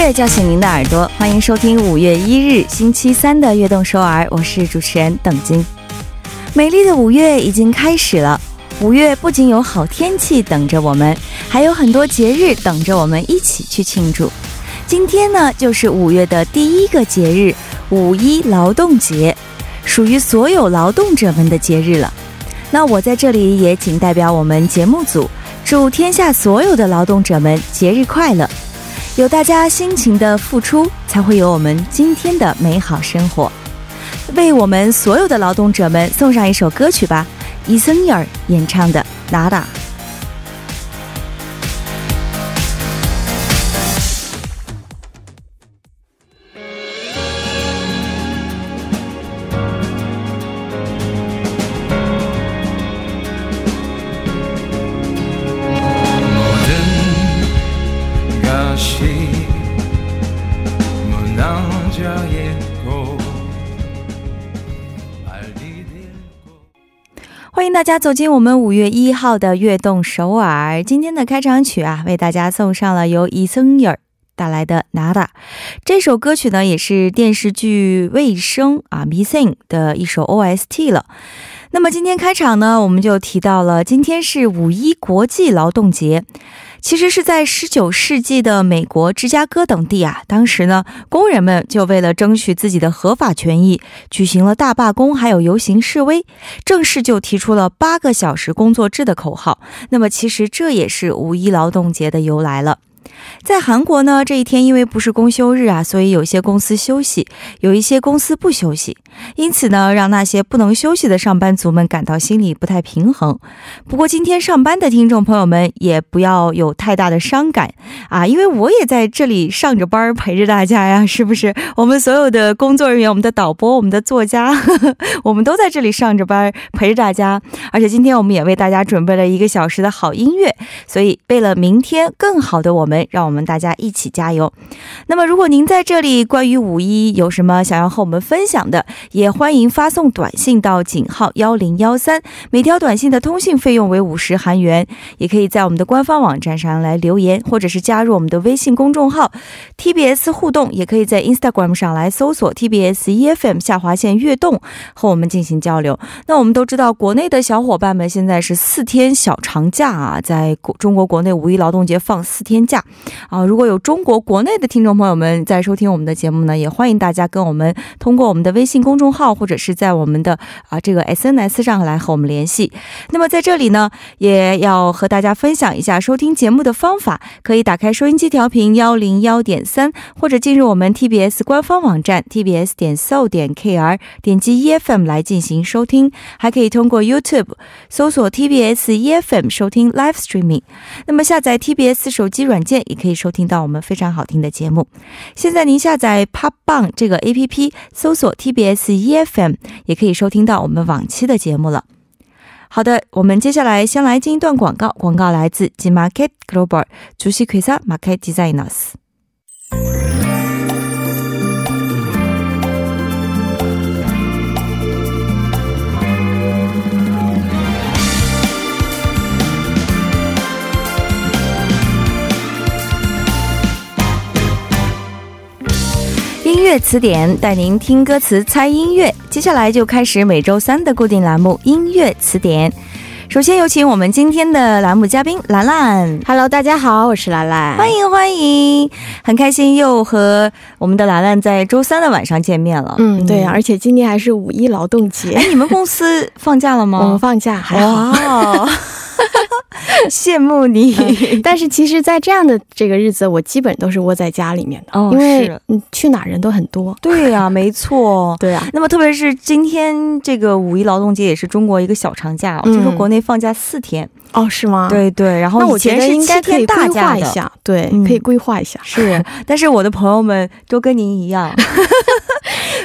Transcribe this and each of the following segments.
乐叫醒您的耳朵，欢迎收听五月一日星期三的《悦动首尔》，我是主持人邓晶。美丽的五月已经开始了，五月不仅有好天气等着我们，还有很多节日等着我们一起去庆祝。今天呢，就是五月的第一个节日——五一劳动节，属于所有劳动者们的节日了。那我在这里也仅代表我们节目组，祝天下所有的劳动者们节日快乐！有大家辛勤的付出，才会有我们今天的美好生活。为我们所有的劳动者们送上一首歌曲吧，伊森尼尔演唱的《娜大家走进我们五月一号的《悦动首尔》。今天的开场曲啊，为大家送上了由伊森尔带来的《Nada》这首歌曲呢，也是电视剧《卫生》啊《Missing》的一首 OST 了。那么今天开场呢，我们就提到了今天是五一国际劳动节。其实是在十九世纪的美国芝加哥等地啊，当时呢，工人们就为了争取自己的合法权益，举行了大罢工，还有游行示威，正式就提出了八个小时工作制的口号。那么，其实这也是五一劳动节的由来了。在韩国呢，这一天因为不是公休日啊，所以有些公司休息，有一些公司不休息，因此呢，让那些不能休息的上班族们感到心里不太平衡。不过今天上班的听众朋友们也不要有太大的伤感啊，因为我也在这里上着班陪着大家呀，是不是？我们所有的工作人员、我们的导播、我们的作家，我们都在这里上着班陪着大家。而且今天我们也为大家准备了一个小时的好音乐，所以为了明天更好的我们。们让我们大家一起加油。那么，如果您在这里关于五一有什么想要和我们分享的，也欢迎发送短信到井号幺零幺三，每条短信的通信费用为五十韩元。也可以在我们的官方网站上来留言，或者是加入我们的微信公众号 TBS 互动，也可以在 Instagram 上来搜索 TBS EFM 下划线悦动和我们进行交流。那我们都知道，国内的小伙伴们现在是四天小长假啊，在国中国国内五一劳动节放四天假。啊，如果有中国国内的听众朋友们在收听我们的节目呢，也欢迎大家跟我们通过我们的微信公众号或者是在我们的啊这个 SNS 上来和我们联系。那么在这里呢，也要和大家分享一下收听节目的方法，可以打开收音机调频幺零幺点三，或者进入我们 TBS 官方网站 tbs 点 so 点 kr，点击 EFM 来进行收听，还可以通过 YouTube 搜索 TBS EFM 收听 Live Streaming。那么下载 TBS 手机软件。也可以收听到我们非常好听的节目。现在您下载 Pop Bang 这个 A P P，搜索 T B S E F M，也可以收听到我们往期的节目了。好的，我们接下来先来进一段广告。广告来自 G Market Global 主席奎萨 Market Designers。音乐词典带您听歌词、猜音乐。接下来就开始每周三的固定栏目——音乐词典。首先有请我们今天的栏目嘉宾兰兰。Hello，大家好，我是兰兰，欢迎欢迎，很开心又和我们的兰兰在周三的晚上见面了。嗯，对，而且今天还是五一劳动节。哎，你们公司放假了吗？我们放假，还好。羡慕你，但是其实，在这样的这个日子，我基本都是窝在家里面的，哦因为嗯，去哪人都很多。对呀，没错，对啊。那么，特别是今天这个五一劳动节，也是中国一个小长假。听说国内放假四天哦，是吗？对对。然后我觉得应该可以规划一下，对，可以规划一下。是，但是我的朋友们都跟您一样。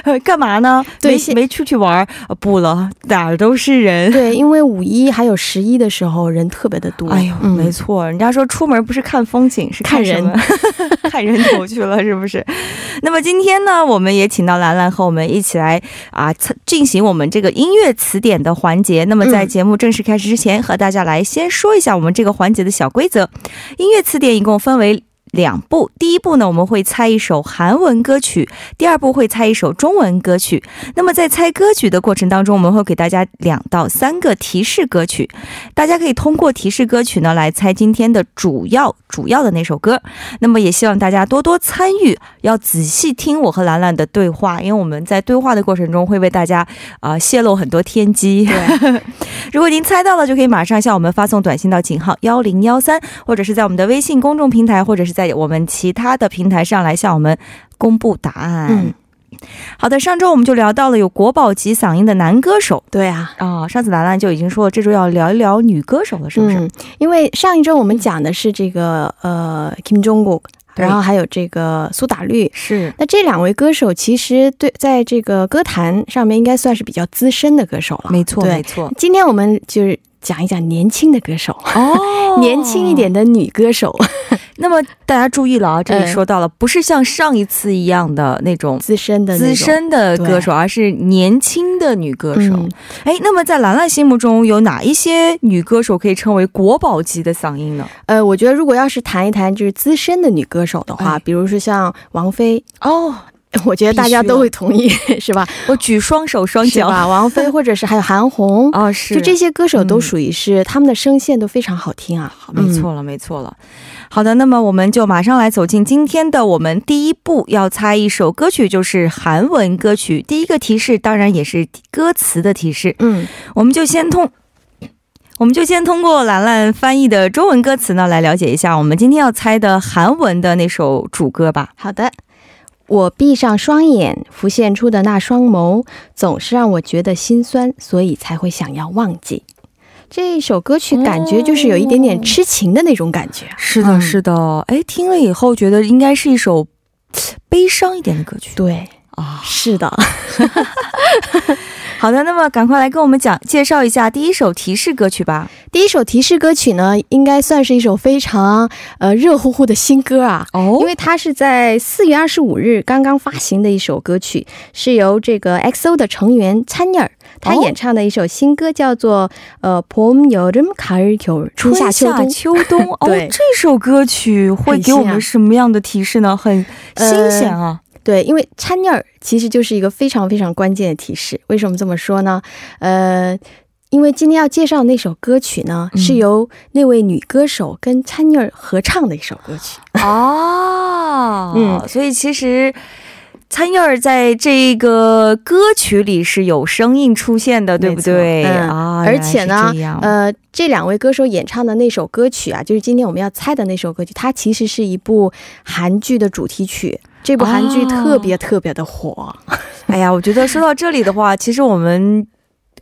干嘛呢？没，没出去玩不了，哪儿都是人。对，因为五一还有十一的时候人特别的多。哎呦，没错，人家说出门不是看风景，是看人，看 人头去了，是不是？那么今天呢，我们也请到兰兰和我们一起来啊，进行我们这个音乐词典的环节。那么在节目正式开始之前，和大家来先说一下我们这个环节的小规则。音乐词典一共分为。两步。第一步呢，我们会猜一首韩文歌曲；第二步会猜一首中文歌曲。那么在猜歌曲的过程当中，我们会给大家两到三个提示歌曲，大家可以通过提示歌曲呢来猜今天的主要主要的那首歌。那么也希望大家多多参与，要仔细听我和兰兰的对话，因为我们在对话的过程中会为大家啊泄露很多天机。对，如果您猜到了，就可以马上向我们发送短信到井号幺零幺三，或者是在我们的微信公众平台，或者是在我们其他的平台上来向我们公布答案。嗯，好的，上周我们就聊到了有国宝级嗓音的男歌手。对啊，哦，上次兰兰就已经说了，这周要聊一聊女歌手了，是不是？因为上一周我们讲的是这个呃，Kim Jong-un。然后还有这个苏打绿，是那这两位歌手其实对在这个歌坛上面应该算是比较资深的歌手了，没错，没错。今天我们就是讲一讲年轻的歌手哦，年轻一点的女歌手。那么大家注意了啊，这里说到了，不是像上一次一样的那种资深的资深的歌手，而是年轻的女歌手。哎，那么在兰兰心目中有哪一些女歌手可以称为国宝级的嗓音呢？呃，我觉得如果要是谈一谈就是资深的女歌手的话，比如说像王菲哦。我觉得大家都会同意，是吧？我举双手双脚啊，王菲或者是还有韩红啊，是就这些歌手都属于是他们的声线都非常好听啊。没错了，没错了。好的，那么我们就马上来走进今天的我们第一步，要猜一首歌曲，就是韩文歌曲。第一个提示当然也是歌词的提示。嗯，我们就先通，我们就先通过兰兰翻译的中文歌词呢，来了解一下我们今天要猜的韩文的那首主歌吧。好的。我闭上双眼，浮现出的那双眸，总是让我觉得心酸，所以才会想要忘记。这一首歌曲感觉就是有一点点痴情的那种感觉。是的，是的。哎，听了以后觉得应该是一首悲伤一点的歌曲。对啊，是的。好的，那么赶快来跟我们讲介绍一下第一首提示歌曲吧。第一首提示歌曲呢，应该算是一首非常呃热乎乎的新歌啊。哦，因为它是在四月二十五日刚刚发行的一首歌曲，是由这个 XO 的成员参尼尔他演唱的一首新歌，叫做呃《봄여름가을 겨울》春夏秋冬。哦，这首歌曲会给我们什么样的提示呢？很新鲜啊。 对，因为 Chanyeol 其实就是一个非常非常关键的提示。为什么这么说呢？呃，因为今天要介绍那首歌曲呢，是由那位女歌手跟 Chanyeol 合唱的一首歌曲。哦，嗯，所以其实 Chanyeol 在这个歌曲里是有声音出现的，对不对？啊，而且呢，呃，这两位歌手演唱的那首歌曲啊，就是今天我们要猜的那首歌曲，它其实是一部韩剧的主题曲。这部韩剧特别特别的火，哎呀，我觉得说到这里的话，其实我们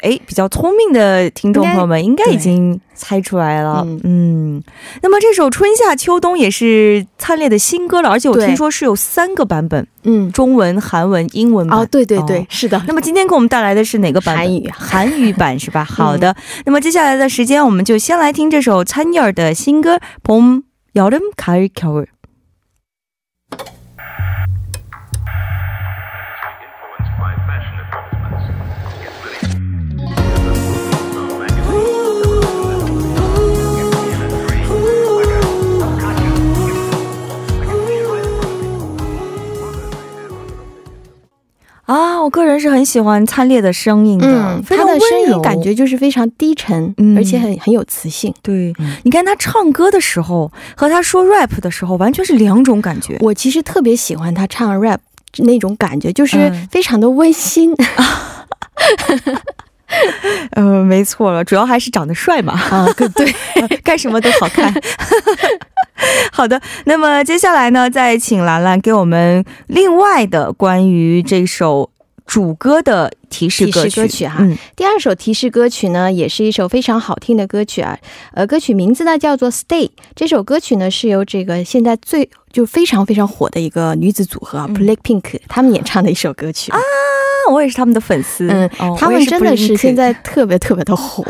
哎比较聪明的听众朋友们应该已经猜出来了，嗯。那么这首《春夏秋冬》也是灿烈的新歌了，而且我听说是有三个版本，嗯，中文、韩文、英文版。哦，对对对，是的。那么今天给我们带来的是哪个版？韩语，韩语版是吧？好的。那么接下来的时间，我们就先来听这首参尼尔的新歌《봄여름가을겨울》。 啊，我个人是很喜欢灿烈的声音的，他的声音感觉就是非常低沉，而且很很有磁性。对，你看他唱歌的时候和他说 rap 的时候完全是两种感觉。我其实特别喜欢他唱 rap 那种感觉，就是非常的温馨。嗯，没错了，主要还是长得帅嘛。啊，对，干什么都好看。好的，那么接下来呢，再请兰兰给我们另外的关于这首主歌的提示歌曲哈。嗯，第二首提示歌曲呢，也是一首非常好听的歌曲啊。呃，歌曲名字呢叫做《Stay》。这首歌曲呢是由这个现在最就非常非常火的一个女子组合 Blackpink 他们演唱的一首歌曲啊。我也是他们的粉丝，嗯，他们真的是现在特别特别的火，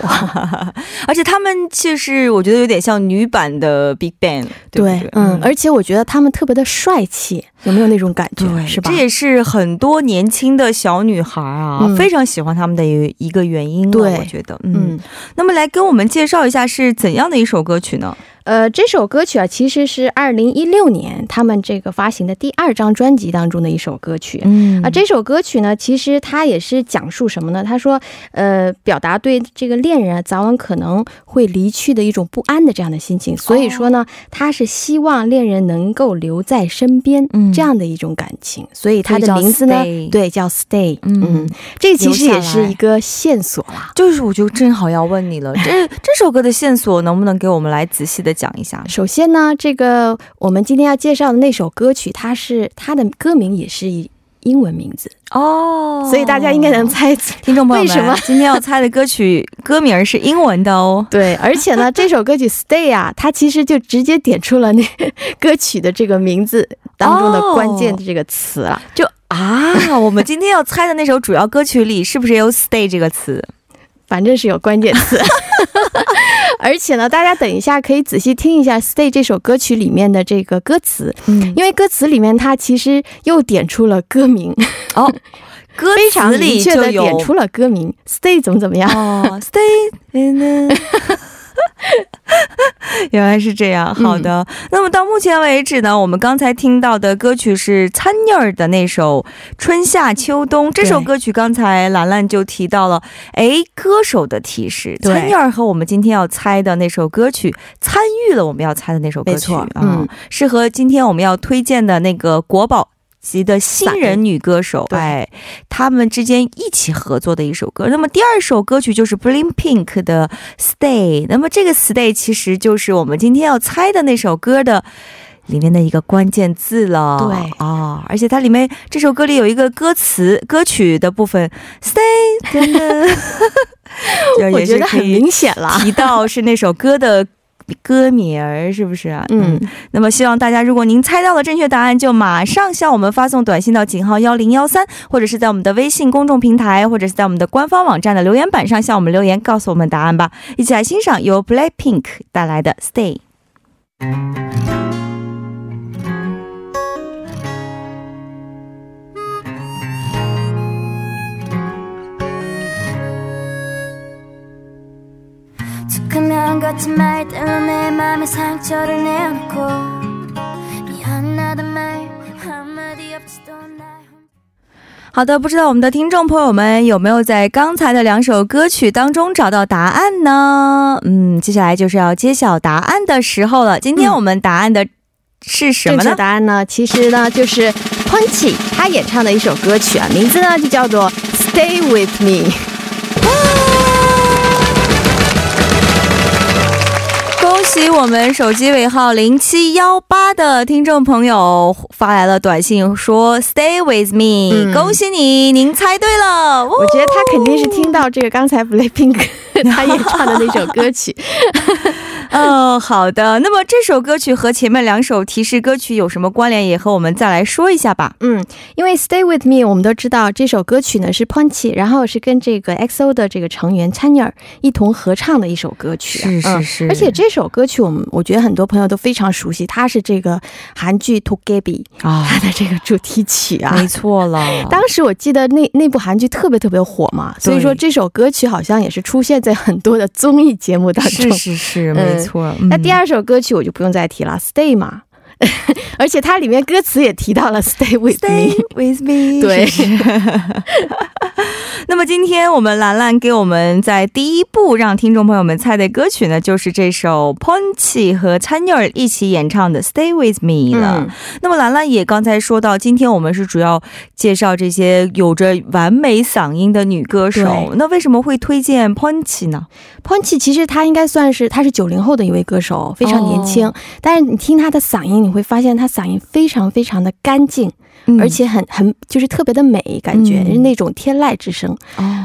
而且他们其实我觉得有点像女版的 Big Bang，对，嗯，而且我觉得他们特别的帅气，有没有那种感觉？是吧？这也是很多年轻的小女孩啊非常喜欢他们的一个原因。对，我觉得，嗯，那么来跟我们介绍一下是怎样的一首歌曲呢？呃，这首歌曲啊，其实是二零一六年他们这个发行的第二张专辑当中的一首歌曲。嗯啊，这首歌曲呢，其实它也是讲述什么呢？他说，呃，表达对这个恋人啊早晚可能会离去的一种不安的这样的心情。所以说呢，他是希望恋人能够留在身边这样的一种感情。所以他的名字呢，对，叫 Stay。嗯，这其实也是一个线索啦。就是我就正好要问你了，这这首歌的线索能不能给我们来仔细的讲一下？首先呢，这个我们今天要介绍的那首歌曲，它是它的歌名也是英文名字哦，所以大家应该能猜，听众朋友们，为什么今天要猜的歌曲歌名是英文的哦？对，而且呢，这首歌曲 Stay 啊，它其实就直接点出了那歌曲的这个名字当中的关键的这个词了，就啊，我们今天要猜的那首主要歌曲里是不是有 Stay 这个词？反正是有关键词，而且呢，大家等一下可以仔细听一下《Stay》这首歌曲里面的这个歌词，嗯，因为歌词里面它其实又点出了歌名哦，歌非常明确的点出了歌名《Stay》怎么怎么样哦，《Stay》。原来是这样，好的。那么到目前为止呢，我们刚才听到的歌曲是参妮儿的那首《春夏秋冬》。这首歌曲刚才兰兰就提到了，哎，歌手的提示，参妮儿和我们今天要猜的那首歌曲参与了我们要猜的那首歌曲啊，是和今天我们要推荐的那个国宝。级的新人女歌手，哎，他们之间一起合作的一首歌。那么第二首歌曲就是 BLINKPINK 的 Stay。那么这个 Stay 其实就是我们今天要猜的那首歌的里面的一个关键字了。对啊，而且它里面这首歌里有一个歌词歌曲的部分 Stay，真的，我觉得很明显了，提到是那首歌的。歌名儿是不是啊？嗯，那么希望大家，如果您猜到了正确答案，就马上向我们发送短信到井号幺零幺三，或者是在我们的微信公众平台，或者是在我们的官方网站的留言板上向我们留言，告诉我们答案吧。一起来欣赏由 Blackpink 带来的 Stay。好的，不知道我们的听众朋友们有没有在刚才的两首歌曲当中找到答案呢？嗯，接下来就是要揭晓答案的时候了。今天我们答案的是什么呢？正确答案呢，其实呢就是 Punchy 他演唱的一首歌曲啊，名字呢就叫做 Stay with Me。恭喜我们手机尾号零七幺八的听众朋友发来了短信，说 “Stay with me”，恭喜你，您猜对了。我觉得他肯定是听到这个刚才 Blackpink 他演唱的那首歌曲。哦，好的。那么这首歌曲和前面两首提示歌曲有什么关联？也和我们再来说一下吧。嗯，因为 Stay with me，我们都知道这首歌曲呢是 Punchy，然后是跟这个 XO 的这个成员 Chanyeol 一同合唱的一首歌曲。是是是。而且这首歌曲，我们我觉得很多朋友都非常熟悉，它是这个韩剧《To g a b y 啊，它的这个主题曲啊。没错了。当时我记得那那部韩剧特别特别火嘛，所以说这首歌曲好像也是出现在很多的综艺节目当中。是是是，没错。那第二首歌曲我就不用再提了，Stay 嘛，而且它里面歌词也提到了 Stay with me，对。那么今天我们兰兰给我们在第一部让听众朋友们猜的歌曲呢，就是这首 Ponchi 和 Chanyeol 一起演唱的 Stay with me 了。那么兰兰也刚才说到，今天我们是主要介绍这些有着完美嗓音的女歌手。那为什么会推荐 Ponchi 呢？Ponchi 其实她应该算是她是九零后的一位歌手，非常年轻。但是你听她的嗓音，你会发现他嗓音非常非常的干净。而且很很就是特别的美，感觉是那种天籁之声。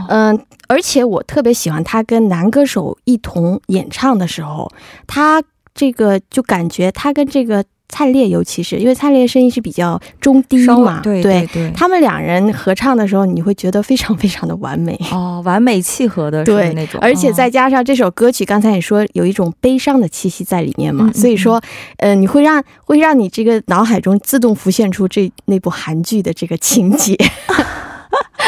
嗯，而且我特别喜欢他跟男歌手一同演唱的时候，他这个就感觉他跟这个。蔡烈，尤其是因为灿烈声音是比较中低嘛，对对对，他们两人合唱的时候，你会觉得非常非常的完美。哦，完美契合的对那种，而且再加上这首歌曲，刚才你说有一种悲伤的气息在里面嘛，所以说，呃，你会让会让你这个脑海中自动浮现出这那部韩剧的这个情节。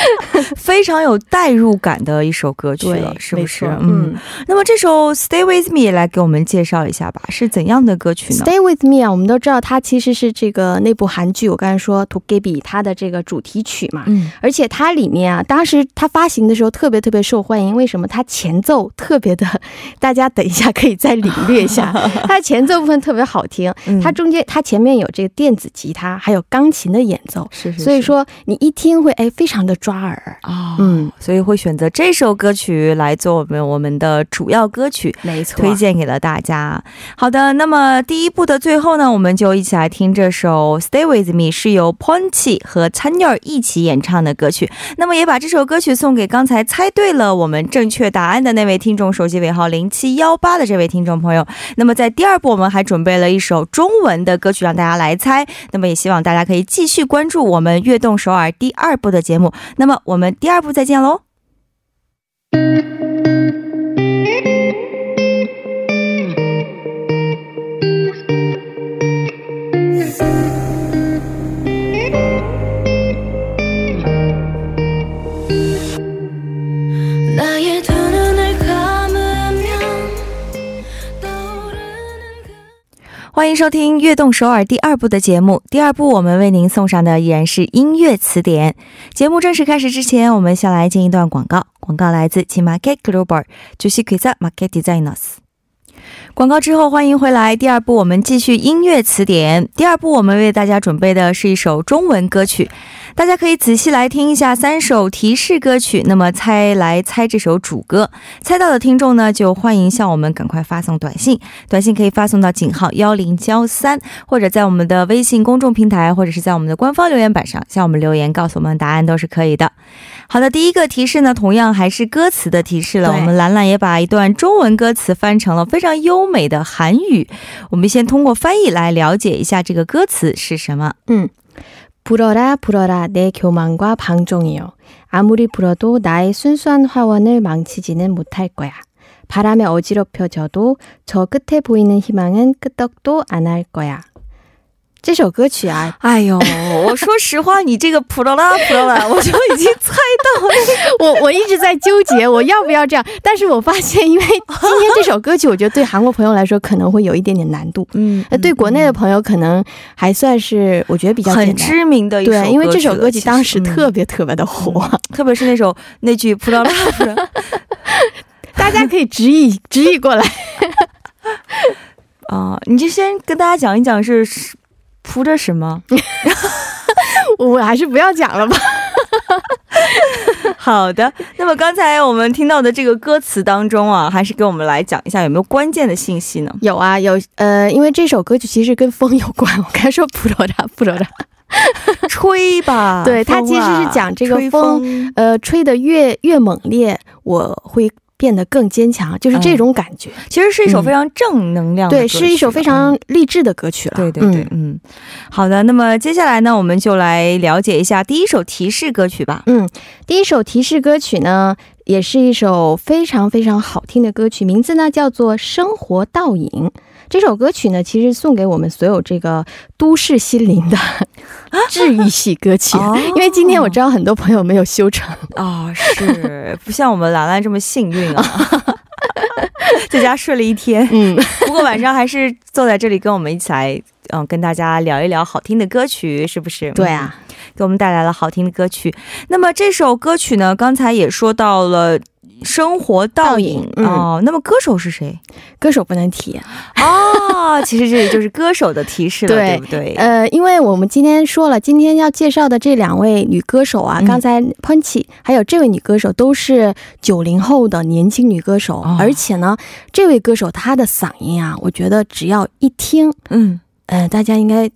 非常有代入感的一首歌曲了，是不是？嗯。那么这首《Stay with Me》来给我们介绍一下吧，是怎样的歌曲呢？Stay with Me 啊，我们都知道它其实是这个那部韩剧，我刚才说《To Gaby》它的这个主题曲嘛。嗯。而且它里面啊，当时它发行的时候特别特别受欢迎，为什么？它前奏特别的，大家等一下可以再领略一下，它前奏部分特别好听。它中间它前面有这个电子吉他，还有钢琴的演奏，是是。所以说你一听会哎非常的抓耳啊。嗯。所以会选择这首歌曲来做我们我们的主要歌曲，没错，推荐给了大家。好的，那么第一部的最后呢，我们就一起来听这首《Stay with Me》，是由 Ponchi 和 Chanyeol 一起演唱的歌曲。那么也把这首歌曲送给刚才猜对了我们正确答案的那位听众，手机尾号零七幺八的这位听众朋友。那么在第二部，我们还准备了一首中文的歌曲让大家来猜。那么也希望大家可以继续关注我们《悦动首尔》第二部的节目。那么我们第二步再见喽。迎收听《悦动首尔》第二部的节目。第二部我们为您送上的依然是音乐词典。节目正式开始之前，我们先来进一段广告。广告来自 Market Global，主席 Quiz Market Designers。广告之后，欢迎回来。第二部，我们继续音乐词典。第二部，我们为大家准备的是一首中文歌曲，大家可以仔细来听一下三首提示歌曲。那么猜来猜这首主歌，猜到的听众呢，就欢迎向我们赶快发送短信。短信可以发送到井号幺零幺三，或者在我们的微信公众平台，或者是在我们的官方留言板上向我们留言，告诉我们答案都是可以的。好的，第一个提示呢，同样还是歌词的提示了。我们兰兰也把一段中文歌词翻成了非常优美的韩语。我们先通过翻译来了解一下这个歌词是什么。嗯，불어라불어라내교만과방종이요아무리불어도나의순수한화원을망치지는못할거야바람에어지럽혀져도저끝에보이는희망은끄떡도안할거야 这首歌曲啊，哎呦，我说实话，你这个普罗拉普罗拉，我就已经猜到了。我我一直在纠结我要不要这样，但是我发现，因为今天这首歌曲，我觉得对韩国朋友来说可能会有一点点难度。嗯，那对国内的朋友可能还算是我觉得比较很知名的一首歌对，因为这首歌曲当时特别特别的火，特别是那首那句普罗拉普罗拉，大家可以直译直译过来。啊，你就先跟大家讲一讲是。铺着什么？我还是不要讲了吧。好的，那么刚才我们听到的这个歌词当中啊，还是给我们来讲一下有没有关键的信息呢？有啊，有呃，因为这首歌曲其实跟风有关。我刚说普罗达，普罗达，吹吧。对，它其实是讲这个风，呃，吹得越越猛烈，我会。变得更坚强，就是这种感觉。其实是一首非常正能量，对，是一首非常励志的歌曲了。对对对，嗯，好的。那么接下来呢，我们就来了解一下第一首提示歌曲吧。嗯，第一首提示歌曲呢，也是一首非常非常好听的歌曲，名字呢叫做《生活倒影》。这首歌曲呢，其实送给我们所有这个都市心灵的治愈系歌曲。因为今天我知道很多朋友没有修成啊，是不像我们兰兰这么幸运啊，在家睡了一天。嗯，不过晚上还是坐在这里跟我们一起来，嗯，跟大家聊一聊好听的歌曲，是不是？对啊，给我们带来了好听的歌曲。那么这首歌曲呢，刚才也说到了。生活倒影哦，那么歌手是谁？歌手不能提 哦。其实这里就是歌手的提示了，对不对？呃，因为我们今天说了，今天要介绍的这两位女歌手啊，刚才 Punchy 还有这位女歌手都是九零后的年轻女歌手，而且呢，这位歌手她的嗓音啊，我觉得只要一听，嗯呃，大家应该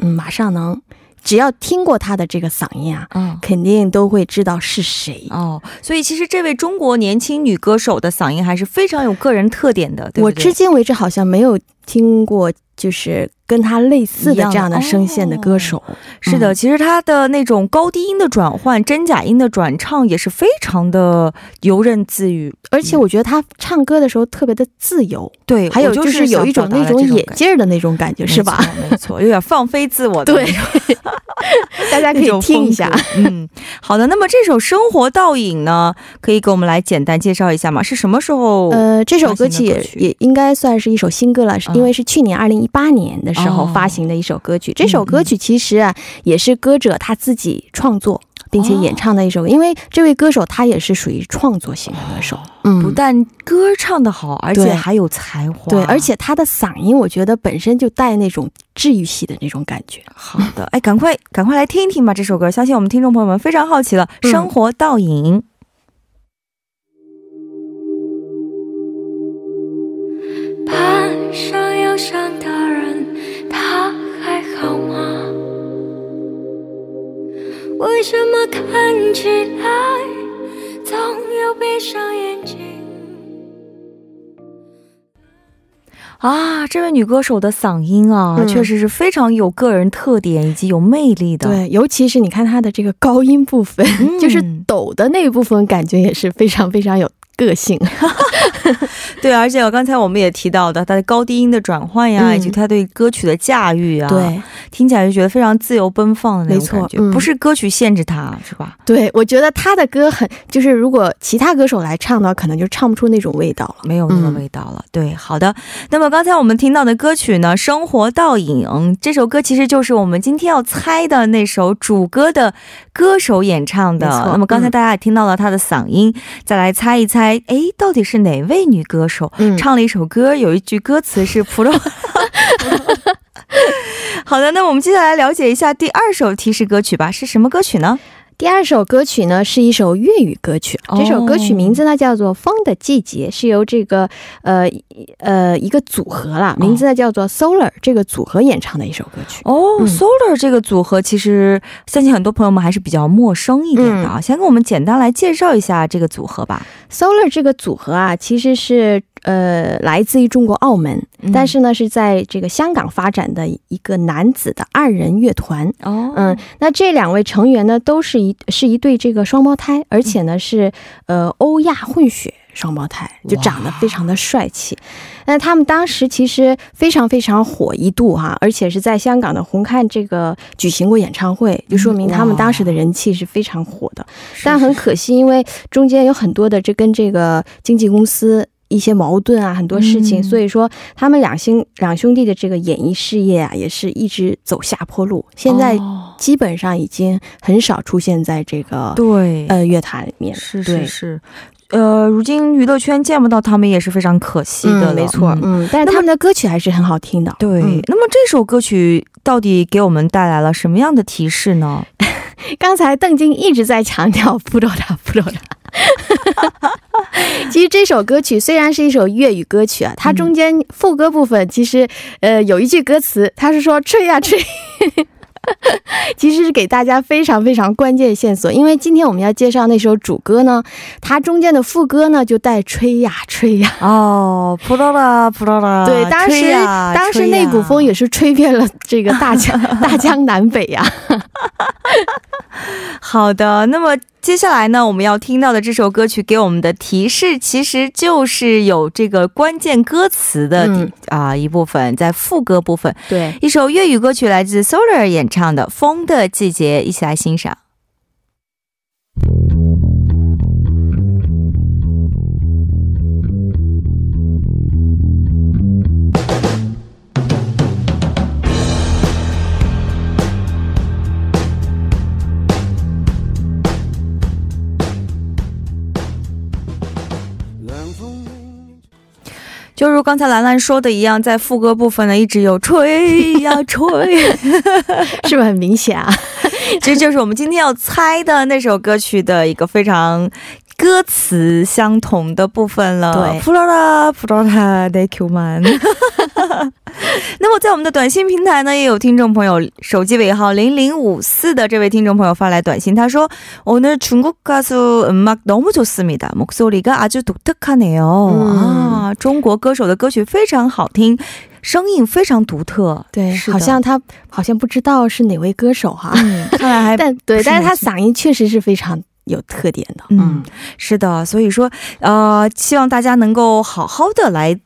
嗯马上能。只要听过他的这个嗓音啊，嗯，肯定都会知道是谁哦。所以其实这位中国年轻女歌手的嗓音还是非常有个人特点的。我至今为止好像没有听过，就是。跟他类似的这样的声线的歌手。是的，其实他的那种高低音的转换、真假音的转唱也是非常的游刃自如，而且我觉得他唱歌的时候特别的自由。对，还有就是有一种那种野劲儿的那种感觉，是吧？没错，有点放飞自我的。对，大家可以听一下。嗯，好的。那么这首《生活倒影》呢，可以给我们来简单介绍一下吗？是什么时候？呃，这首歌曲也也应该算是一首新歌了，是因为是去年二零一八年的时候发行的一首歌曲。这首歌曲其实啊，也是歌者他自己创作。并且演唱的一首，因为这位歌手他也是属于创作型的歌手，嗯，不但歌唱的好，而且还有才华，对，而且他的嗓音我觉得本身就带那种治愈系的那种感觉。好的，哎，赶快赶快来听一听吧，这首歌，相信我们听众朋友们非常好奇了，《生活倒影》。上忧伤的人，他还好吗？为什么看起来总有闭上眼睛？啊，这位女歌手的嗓音啊，确实是非常有个人特点以及有魅力的。对，尤其是你看她的这个高音部分，就是抖的那一部分，感觉也是非常非常有。个性，对，而且我刚才我们也提到的，他的高低音的转换呀，以及他对歌曲的驾驭啊，对，听起来就觉得非常自由奔放的那种感觉，不是歌曲限制他，是吧？对，我觉得他的歌很，就是如果其他歌手来唱的话，可能就唱不出那种味道了，没有那么味道了。对，好的。那么刚才我们听到的歌曲呢，《生活倒影》这首歌其实就是我们今天要猜的那首主歌的歌手演唱的。那么刚才大家也听到了他的嗓音，再来猜一猜。哎，到底是哪位女歌手唱了一首歌？有一句歌词是 “普罗”。好的，那我们接下来了解一下第二首提示歌曲吧，是什么歌曲呢？第二首歌曲呢是一首粤语歌曲，这首歌曲名字呢叫做《风的季节》，是由这个呃呃一个组合啦，名字呢叫做 Solar 这个组合演唱的一首歌曲。哦，Solar 这个组合其实相信很多朋友们还是比较陌生一点的啊，先给我们简单来介绍一下这个组合吧。Solar 这个组合啊，其实是。呃，来自于中国澳门，但是呢，是在这个香港发展的一个男子的二人乐团。哦，嗯，那这两位成员呢，都是一是一对这个双胞胎，而且呢是呃欧亚混血双胞胎，就长得非常的帅气。那他们当时其实非常非常火一度哈，而且是在香港的红磡这个举行过演唱会，就说明他们当时的人气是非常火的。但很可惜，因为中间有很多的这跟这个经纪公司。一些矛盾啊，很多事情，所以说他们两兄两兄弟的这个演艺事业啊，也是一直走下坡路。现在基本上已经很少出现在这个对呃乐坛里面。是是是，呃，如今娱乐圈见不到他们也是非常可惜的。没错，嗯，但是他们的歌曲还是很好听的。对，那么这首歌曲到底给我们带来了什么样的提示呢？刚才邓晶一直在强调“ 不知道他，不知道他”。其实这首歌曲虽然是一首粤语歌曲啊，它中间副歌部分其实呃有一句歌词，它是说吹呀吹。其实是给大家非常非常关键线索，因为今天我们要介绍那首主歌呢，它中间的副歌呢就带吹呀吹呀哦，扑啦啦扑啦啦，对，当时当时那股风也是吹遍了这个大江 大江南北呀。好的，那么接下来呢，我们要听到的这首歌曲给我们的提示，其实就是有这个关键歌词的啊一部分，在副歌部分，对，一首粤语歌曲来自 Solar 演唱的《风的季节》，一起来欣赏。就如刚才兰兰说的一样，在副歌部分呢，一直有吹呀吹，是不是很明显啊？这就是我们今天要猜的那首歌曲的一个非常。歌词相同的部分了，对，普罗拉普罗拉的 Q man。那么在我们的短信平台呢，也有听众朋友手机尾号零零五四的这位听众朋友发来短信，他说：“오늘중국가수음악너무좋습니다목소리가아주독특하네요。”啊，中国歌手的歌曲非常好听。 声音非常独特。对，好像他好像不知道是哪位歌手哈。嗯，看来还但对，但是他嗓音确实是非常 有特点的。嗯，是的，所以说呃，希望大家能够好好的来。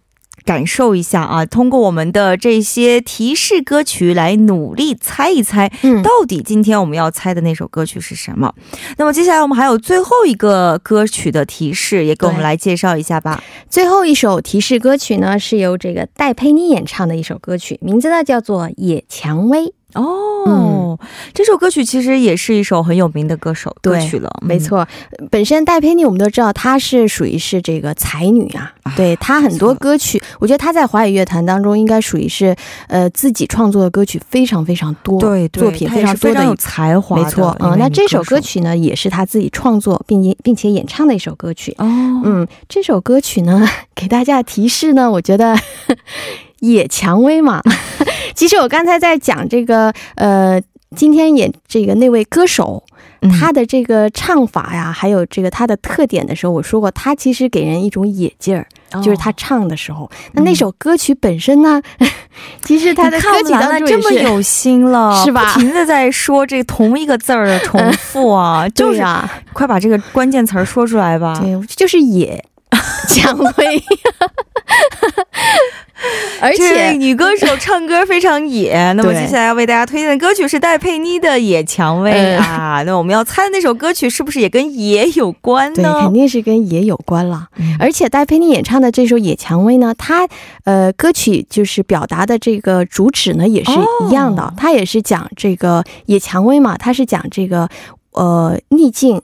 感受一下啊！通过我们的这些提示歌曲来努力猜一猜，嗯，到底今天我们要猜的那首歌曲是什么？那么接下来我们还有最后一个歌曲的提示，也给我们来介绍一下吧。最后一首提示歌曲呢，是由这个戴佩妮演唱的一首歌曲，名字呢叫做《野蔷薇》。哦，这首歌曲其实也是一首很有名的歌手歌曲了，没错。本身戴佩妮我们都知道，她是属于是这个才女啊，对她很多歌曲，我觉得她在华语乐坛当中应该属于是呃自己创作的歌曲非常非常多，对作品非常多的有才华，没错嗯，那这首歌曲呢，也是她自己创作并并且演唱的一首歌曲。哦。嗯，这首歌曲呢，给大家提示呢，我觉得野蔷薇嘛。其实我刚才在讲这个，呃，今天演这个那位歌手，他的这个唱法呀，还有这个他的特点的时候，我说过，他其实给人一种野劲儿，就是他唱的时候。那那首歌曲本身呢，其实他的歌曲当中这么有心了，是吧？不停的在说这同一个字儿的重复啊，就是啊，快把这个关键词儿说出来吧。对，就是野 蔷薇。而且女歌手唱歌非常野，那么接下来要为大家推荐的歌曲是戴佩妮的《野蔷薇》啊。那我们要猜的那首歌曲是不是也跟野有关呢？对，肯定是跟野有关了。而且戴佩妮演唱的这首《野蔷薇》呢，它呃歌曲就是表达的这个主旨呢也是一样的，它也是讲这个野蔷薇嘛，它是讲这个呃逆境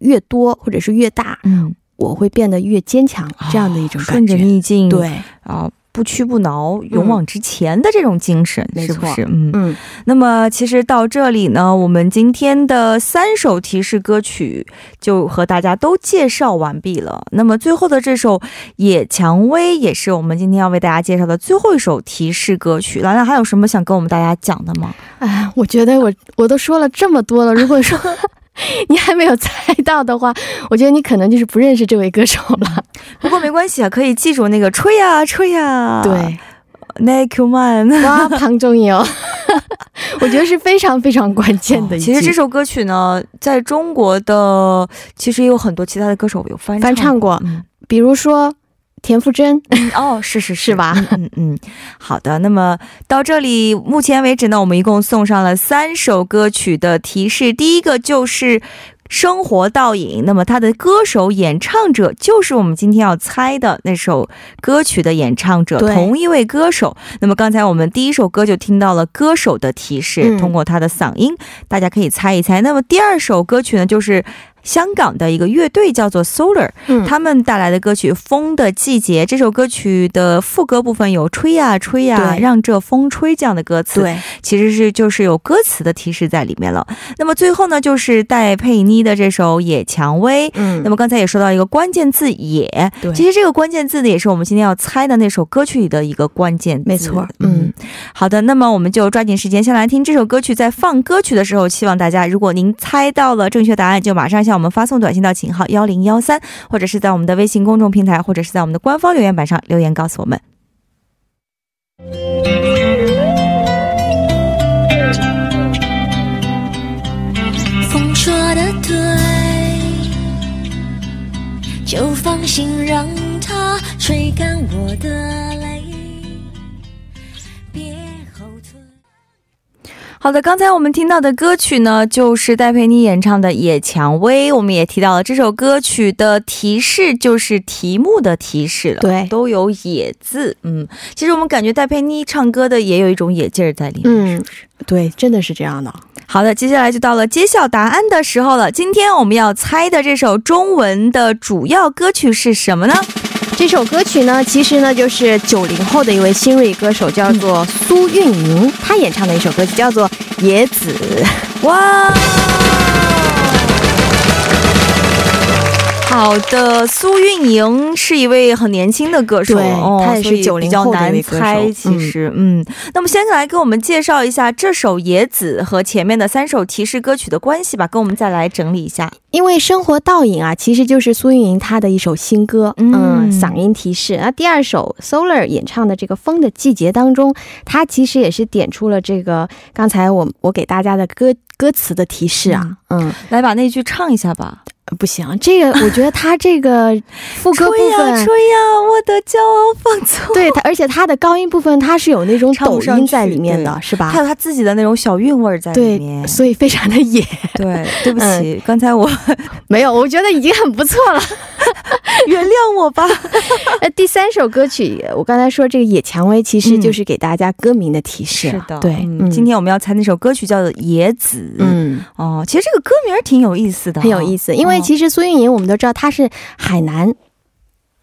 越多或者是越大，嗯，我会变得越坚强这样的一种顺着逆境，对啊。不屈不挠、勇往直前的这种精神，是不是？嗯嗯。那么，其实到这里呢，我们今天的三首提示歌曲就和大家都介绍完毕了。那么，最后的这首《野蔷薇》也是我们今天要为大家介绍的最后一首提示歌曲。兰兰还有什么想跟我们大家讲的吗？哎，我觉得我我都说了这么多了，如果说。你还没有猜到的话，我觉得你可能就是不认识这位歌手了。不过没关系啊，可以记住那个吹呀吹呀。对 n i k m a n 哇，庞中友，我觉得是非常非常关键的。其实这首歌曲呢，在中国的其实也有很多其他的歌手有翻翻唱过，比如说。田馥甄哦，是是 是吧？嗯嗯，好的。那么到这里，目前为止呢，我们一共送上了三首歌曲的提示。第一个就是《生活倒影》，那么它的歌手、演唱者就是我们今天要猜的那首歌曲的演唱者，同一位歌手。那么刚才我们第一首歌就听到了歌手的提示，通过他的嗓音，大家可以猜一猜。那么第二首歌曲呢，就是。香港的一个乐队叫做 Solar，他们带来的歌曲《风的季节》这首歌曲的副歌部分有“吹呀吹呀，让这风吹”这样的歌词，对，其实是就是有歌词的提示在里面了。那么最后呢，就是戴佩妮的这首《野蔷薇》。嗯，那么刚才也说到一个关键字“野”，其实这个关键字呢，也是我们今天要猜的那首歌曲里的一个关键字。没错，嗯，好的，那么我们就抓紧时间先来听这首歌曲。在放歌曲的时候，希望大家，如果您猜到了正确答案，就马上向。我们发送短信到井号幺零幺三，或者是在我们的微信公众平台，或者是在我们的官方留言板上留言告诉我们。风说的对，就放心让它吹干我的好的，刚才我们听到的歌曲呢，就是戴佩妮演唱的《野蔷薇》。我们也提到了这首歌曲的提示，就是题目的提示了。对，都有“野”字。嗯，其实我们感觉戴佩妮唱歌的也有一种野劲儿在里面，是不是？对，真的是这样的。好的，接下来就到了揭晓答案的时候了。今天我们要猜的这首中文的主要歌曲是什么呢？这首歌曲呢，其实呢就是九零后的一位新锐歌手，叫做苏运莹，她演唱的一首歌曲叫做《野子》。哇！好的，苏运莹是一位很年轻的歌手，对，她也是九零后的一位歌手。其实，嗯，那么先来给我们介绍一下这首《野子》和前面的三首提示歌曲的关系吧，跟我们再来整理一下。因为生活倒影啊，其实就是苏运莹她的一首新歌，嗯，嗓音提示。那第二首 Solar 演唱的这个《风的季节》当中，她其实也是点出了这个刚才我我给大家的歌歌词的提示啊，嗯，来把那句唱一下吧。不行，这个我觉得他这个 副歌部分，吹呀吹呀，我的骄傲放 纵。对，他而且他的高音部分，他是有那种抖音在里面的，是吧？还有他自己的那种小韵味在里面，所以非常的野。对，对不起，刚才我没有，我觉得已经很不错了，原谅我吧。呃，第三首歌曲，我刚才说这个《野蔷薇》，其实就是给大家歌名的提示。是的，对。今天我们要猜那首歌曲叫做《野子》。嗯，哦，其实这个歌名挺有意思的，很有意思，因为。其实苏运莹，我们都知道她是海南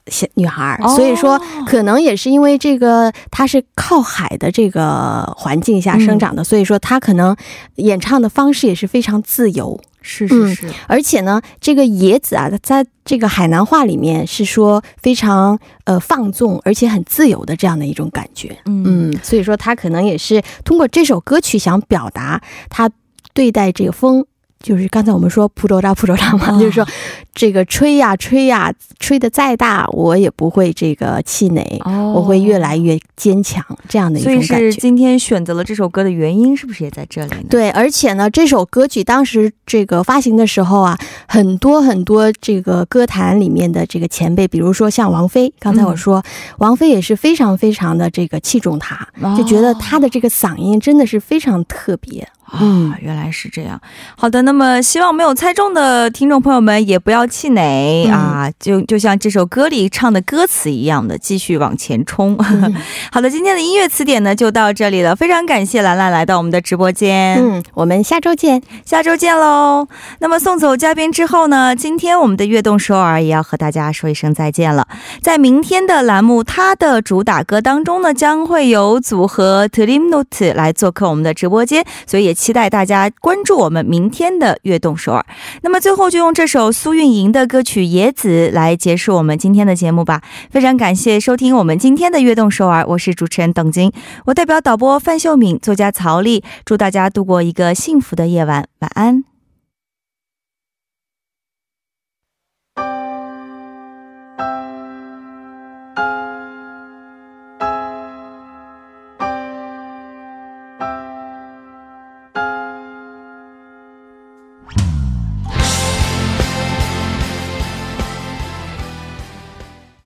小女孩，所以说可能也是因为这个，她是靠海的这个环境下生长的，所以说她可能演唱的方式也是非常自由。是是是，而且呢，这个野子啊，在这个海南话里面是说非常呃放纵，而且很自由的这样的一种感觉。嗯，所以说她可能也是通过这首歌曲想表达她对待这个风。就是刚才我们说“扑着扎扑着扎”嘛，就是说这个吹呀吹呀，吹的再大，我也不会这个气馁，我会越来越坚强，这样的一种感觉。所以是今天选择了这首歌的原因，是不是也在这里？对，而且呢，这首歌曲当时这个发行的时候啊，很多很多这个歌坛里面的这个前辈，比如说像王菲，刚才我说王菲也是非常非常的这个器重她，就觉得她的这个嗓音真的是非常特别。啊，原来是这样。好的，那么希望没有猜中的听众朋友们也不要气馁啊，就就像这首歌里唱的歌词一样的，继续往前冲。好的，今天的音乐词典呢就到这里了，非常感谢兰兰来到我们的直播间。嗯，我们下周见，下周见喽。那么送走嘉宾之后呢，今天我们的悦动首尔也要和大家说一声再见了。在明天的栏目，它的主打歌当中呢，将会有组合 Dream Note 来做客我们的直播间，所以也。期待大家关注我们明天的悦动首尔。那么最后就用这首苏运莹的歌曲《野子》来结束我们今天的节目吧。非常感谢收听我们今天的悦动首尔，我是主持人董晶，我代表导播范秀敏、作家曹丽，祝大家度过一个幸福的夜晚，晚安。